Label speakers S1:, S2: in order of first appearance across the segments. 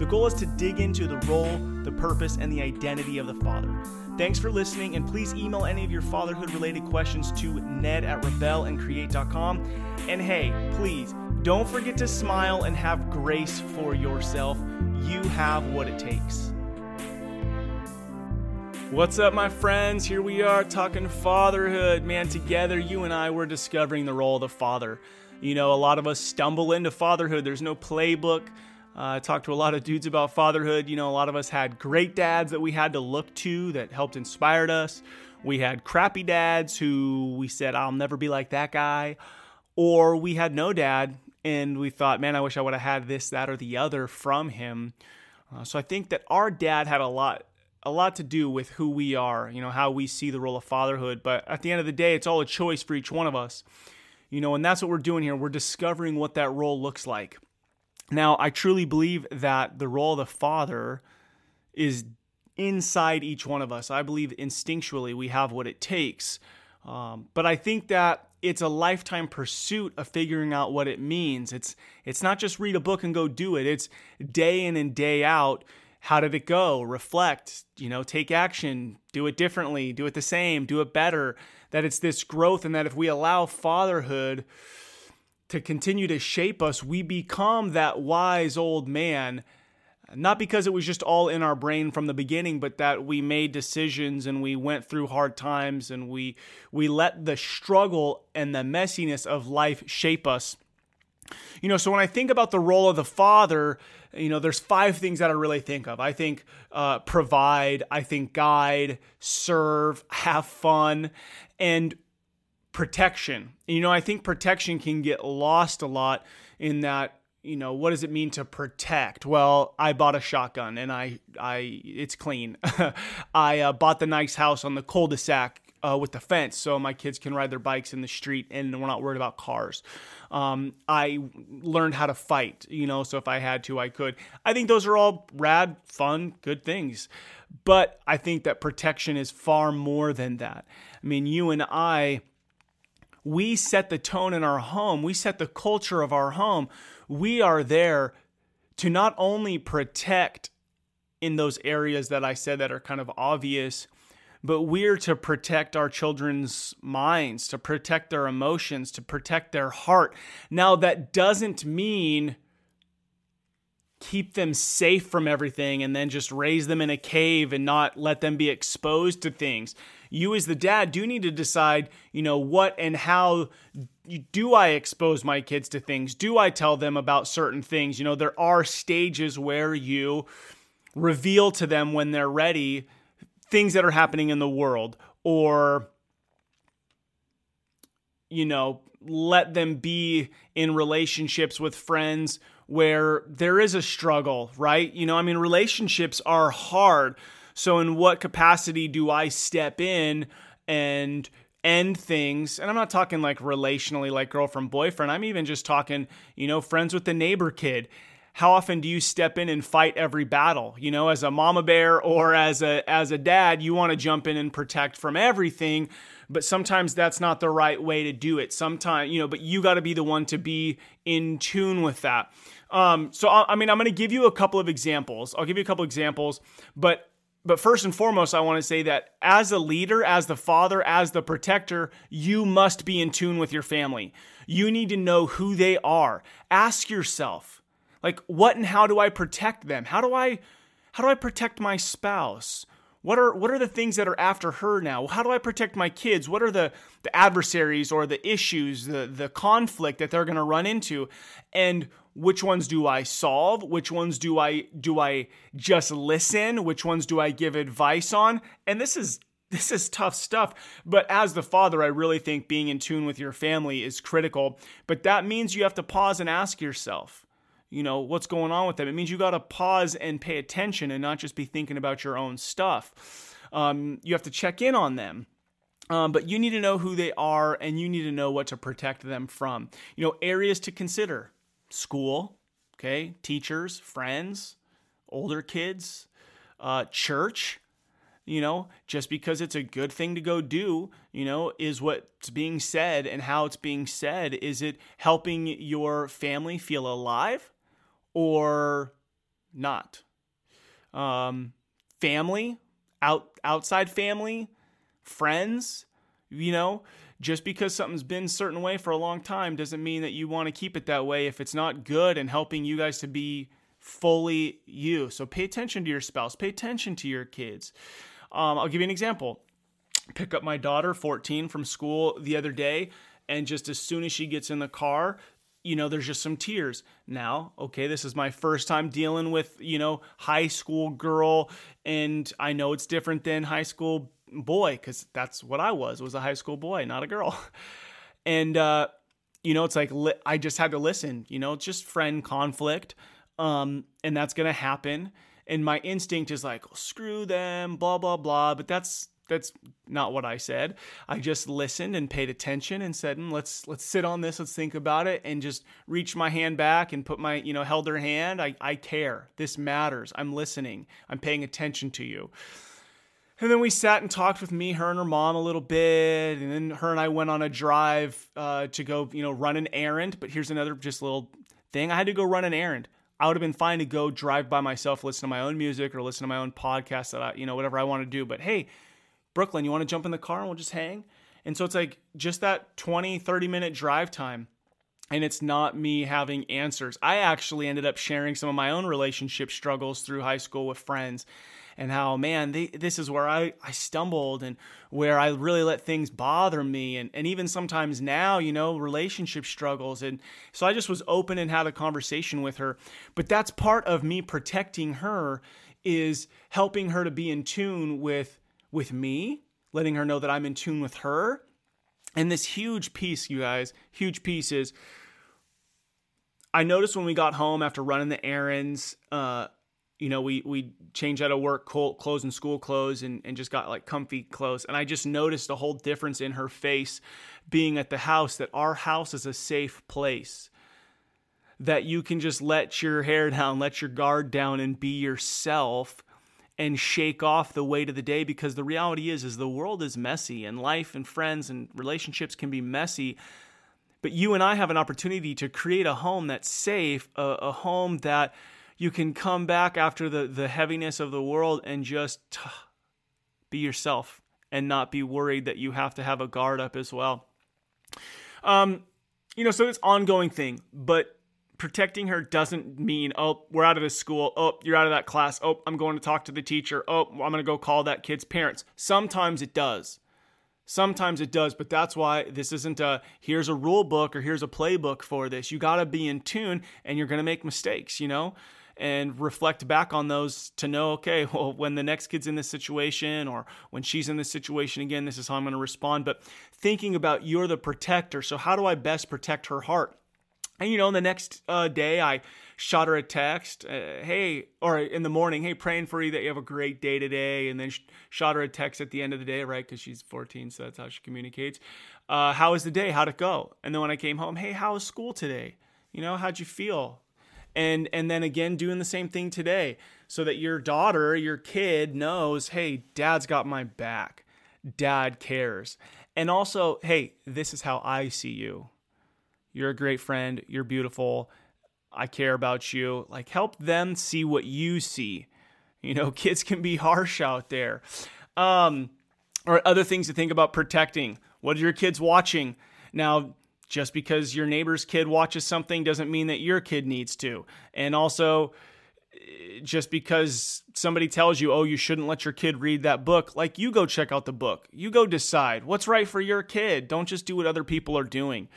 S1: The goal is to dig into the role, the purpose, and the identity of the father. Thanks for listening, and please email any of your fatherhood related questions to ned at rebelandcreate.com. And hey, please don't forget to smile and have grace for yourself. You have what it takes. What's up, my friends? Here we are talking fatherhood. Man, together, you and I, we're discovering the role of the father. You know, a lot of us stumble into fatherhood, there's no playbook. I uh, talked to a lot of dudes about fatherhood. You know, a lot of us had great dads that we had to look to that helped inspired us. We had crappy dads who we said, I'll never be like that guy. Or we had no dad and we thought, man, I wish I would have had this, that, or the other from him. Uh, so I think that our dad had a lot a lot to do with who we are, you know, how we see the role of fatherhood. But at the end of the day, it's all a choice for each one of us. You know, and that's what we're doing here. We're discovering what that role looks like. Now, I truly believe that the role of the father is inside each one of us. I believe instinctually we have what it takes. Um, but I think that it's a lifetime pursuit of figuring out what it means. It's it's not just read a book and go do it. It's day in and day out. How did it go? Reflect, you know, take action, do it differently, do it the same, do it better. That it's this growth and that if we allow fatherhood to continue to shape us, we become that wise old man. Not because it was just all in our brain from the beginning, but that we made decisions and we went through hard times and we we let the struggle and the messiness of life shape us. You know, so when I think about the role of the father, you know, there's five things that I really think of. I think uh, provide, I think guide, serve, have fun, and protection. You know, I think protection can get lost a lot in that you know what does it mean to protect? Well i bought a shotgun and i i it's clean. I uh, bought the nice house on the cul-de-sac uh, with the fence so my kids can ride their bikes in the street and we're not worried about cars. Um, i learned how to fight you know so if i had to i could. I think those are all rad fun good things. But i think that protection is far more than that. I mean you and i we set the tone in our home, we set the culture of our home. We are there to not only protect in those areas that I said that are kind of obvious, but we're to protect our children's minds, to protect their emotions, to protect their heart. Now, that doesn't mean keep them safe from everything and then just raise them in a cave and not let them be exposed to things you as the dad do need to decide, you know, what and how do I expose my kids to things? Do I tell them about certain things? You know, there are stages where you reveal to them when they're ready things that are happening in the world or you know, let them be in relationships with friends where there is a struggle, right? You know, I mean, relationships are hard. So, in what capacity do I step in and end things? And I'm not talking like relationally, like girlfriend, boyfriend. I'm even just talking, you know, friends with the neighbor kid. How often do you step in and fight every battle? You know, as a mama bear or as a as a dad, you want to jump in and protect from everything, but sometimes that's not the right way to do it. Sometimes, you know, but you got to be the one to be in tune with that. Um, so I, I mean, I'm going to give you a couple of examples. I'll give you a couple examples, but but first and foremost, I want to say that as a leader, as the father, as the protector, you must be in tune with your family. You need to know who they are. Ask yourself, like, what and how do I protect them? How do I how do I protect my spouse? What are what are the things that are after her now? How do I protect my kids? What are the the adversaries or the issues, the the conflict that they're going to run into? And which ones do I solve? Which ones do I do I just listen? Which ones do I give advice on? And this is this is tough stuff. But as the father, I really think being in tune with your family is critical. But that means you have to pause and ask yourself, you know, what's going on with them. It means you got to pause and pay attention and not just be thinking about your own stuff. Um, you have to check in on them. Um, but you need to know who they are and you need to know what to protect them from. You know, areas to consider school, okay, teachers, friends, older kids, uh, church you know, just because it's a good thing to go do, you know, is what's being said and how it's being said. Is it helping your family feel alive or not? Um, family, out outside family, friends, you know, just because something's been certain way for a long time doesn't mean that you want to keep it that way if it's not good and helping you guys to be fully you. So pay attention to your spouse, pay attention to your kids. Um, I'll give you an example. Pick up my daughter, 14, from school the other day, and just as soon as she gets in the car, you know, there's just some tears. Now, okay, this is my first time dealing with, you know, high school girl, and I know it's different than high school boy because that's what I was was a high school boy, not a girl. And uh, you know, it's like li- I just had to listen. You know, just friend conflict, um, and that's gonna happen and my instinct is like, screw them, blah blah blah. But that's that's not what I said. I just listened and paid attention and said, mm, "Let's let's sit on this. Let's think about it." And just reached my hand back and put my you know held her hand. I I care. This matters. I'm listening. I'm paying attention to you. And then we sat and talked with me, her, and her mom a little bit. And then her and I went on a drive uh, to go, you know, run an errand. But here's another just little thing. I had to go run an errand. I would have been fine to go drive by myself, listen to my own music or listen to my own podcast that I, you know, whatever I want to do. But hey, Brooklyn, you want to jump in the car and we'll just hang? And so it's like just that 20, 30 minute drive time. And it's not me having answers. I actually ended up sharing some of my own relationship struggles through high school with friends and how man they, this is where I, I stumbled and where i really let things bother me. And, and even sometimes now you know relationship struggles. And so i just was open and had a conversation with her. But that's part of me protecting her is helping her to be in tune with with me letting her know that i'm in tune with her. And this huge piece you guys huge piece is i noticed when we got home after running the errands uh, you know, we we changed out of work clothes and school clothes and, and just got like comfy clothes. And I just noticed a whole difference in her face being at the house that our house is a safe place. That you can just let your hair down, let your guard down and be yourself and shake off the weight of the day because the reality is is the world is messy and life and friends and relationships can be messy but you and I have an opportunity to create a home that's safe, a, a home that you can come back after the, the heaviness of the world and just be yourself and not be worried that you have to have a guard up as well. Um, you know, so it's ongoing thing, but protecting her doesn't mean, oh, we're out of this school. Oh, you're out of that class. Oh, I'm going to talk to the teacher. Oh, I'm going to go call that kid's parents. Sometimes it does. Sometimes it does, but that's why this isn't a here's a rule book or here's a playbook for this. You got to be in tune and you're going to make mistakes, you know? And reflect back on those to know, okay, well, when the next kid's in this situation or when she's in this situation again, this is how I'm going to respond. But thinking about you're the protector. So, how do I best protect her heart? And you know, the next uh, day, I shot her a text, uh, hey, or in the morning, hey, praying for you that you have a great day today. And then sh- shot her a text at the end of the day, right? Because she's 14, so that's how she communicates. Uh, how was the day? How'd it go? And then when I came home, hey, how was school today? You know, how'd you feel? And and then again doing the same thing today so that your daughter your kid knows hey dad's got my back. Dad cares. And also hey this is how i see you. You're a great friend. You're beautiful. I care about you. Like help them see what you see. You know kids can be harsh out there. Um or other things to think about protecting. What are your kids watching? Now just because your neighbor's kid watches something doesn't mean that your kid needs to. And also, just because somebody tells you, oh, you shouldn't let your kid read that book, like you go check out the book. You go decide what's right for your kid. Don't just do what other people are doing.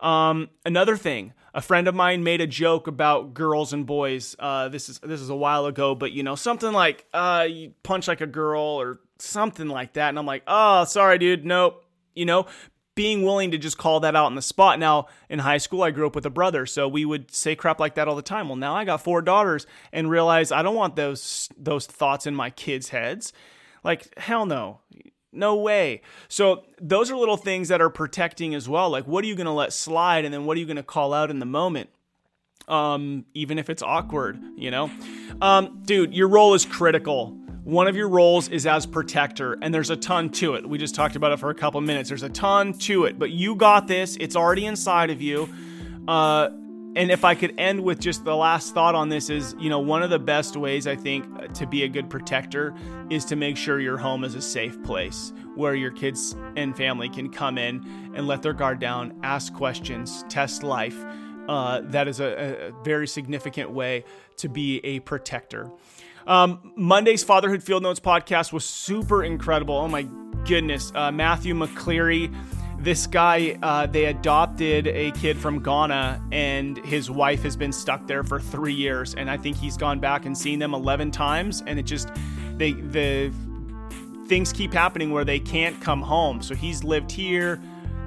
S1: Um, another thing, a friend of mine made a joke about girls and boys. Uh, this is this is a while ago, but you know something like uh, you punch like a girl or something like that, and I'm like, oh, sorry, dude, nope. You know, being willing to just call that out on the spot. Now, in high school, I grew up with a brother, so we would say crap like that all the time. Well, now I got four daughters and realize I don't want those those thoughts in my kids' heads. Like hell no. No way. So those are little things that are protecting as well. Like what are you going to let slide and then what are you going to call out in the moment? Um, even if it's awkward, you know? Um, dude, your role is critical. One of your roles is as protector, and there's a ton to it. We just talked about it for a couple minutes. There's a ton to it, but you got this. It's already inside of you. Uh, and if I could end with just the last thought on this is, you know, one of the best ways I think to be a good protector is to make sure your home is a safe place where your kids and family can come in and let their guard down, ask questions, test life. Uh, that is a, a, very significant way to be a protector. Um, Monday's Fatherhood Field Notes podcast was super incredible. Oh my goodness. Uh, Matthew McCleary this guy, uh, they adopted a kid from Ghana, and his wife has been stuck there for three years. And I think he's gone back and seen them 11 times, and it just, they, the things keep happening where they can't come home. So he's lived here.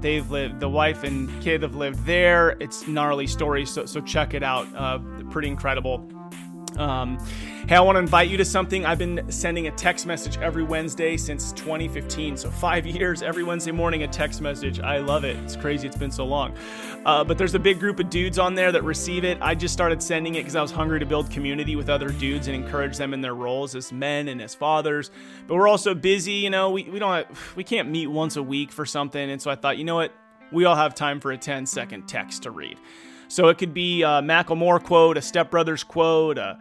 S1: They've lived, the wife and kid have lived there. It's gnarly story. So, so check it out. Uh, pretty incredible. Um, hey, I want to invite you to something. I've been sending a text message every Wednesday since 2015. So, five years, every Wednesday morning, a text message. I love it. It's crazy. It's been so long. Uh, but there's a big group of dudes on there that receive it. I just started sending it because I was hungry to build community with other dudes and encourage them in their roles as men and as fathers. But we're also busy. You know, we, we don't have, we can't meet once a week for something. And so I thought, you know what? We all have time for a 10 second text to read. So it could be a Macklemore quote, a Step Brothers quote, a,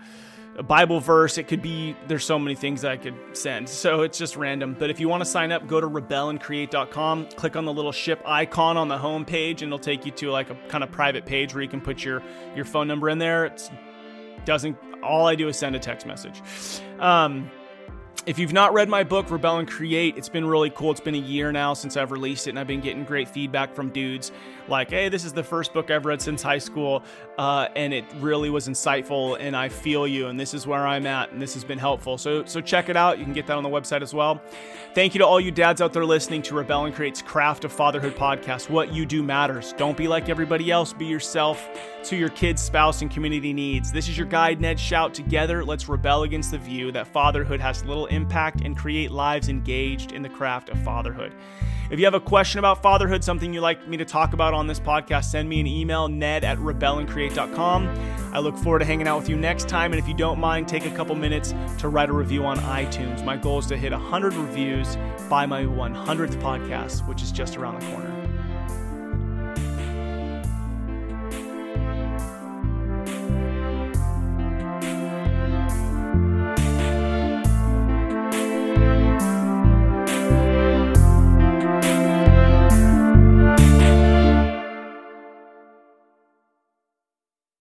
S1: a Bible verse. It could be, there's so many things I could send. So it's just random. But if you want to sign up, go to rebelandcreate.com, click on the little ship icon on the home page, and it'll take you to like a kind of private page where you can put your, your phone number in there. It doesn't, all I do is send a text message. Um, if you've not read my book, Rebel and Create, it's been really cool. It's been a year now since I've released it, and I've been getting great feedback from dudes like, hey, this is the first book I've read since high school, uh, and it really was insightful, and I feel you, and this is where I'm at, and this has been helpful. So, so check it out. You can get that on the website as well. Thank you to all you dads out there listening to Rebel and Create's Craft of Fatherhood podcast. What you do matters. Don't be like everybody else. Be yourself to your kids, spouse, and community needs. This is your guide, Ned Schaut. Together, let's rebel against the view that fatherhood has little impact and create lives engaged in the craft of fatherhood. If you have a question about fatherhood, something you'd like me to talk about on this podcast, send me an email, ned at rebelandcreate.com. I look forward to hanging out with you next time. And if you don't mind, take a couple minutes to write a review on iTunes. My goal is to hit 100 reviews by my 100th podcast, which is just around the corner.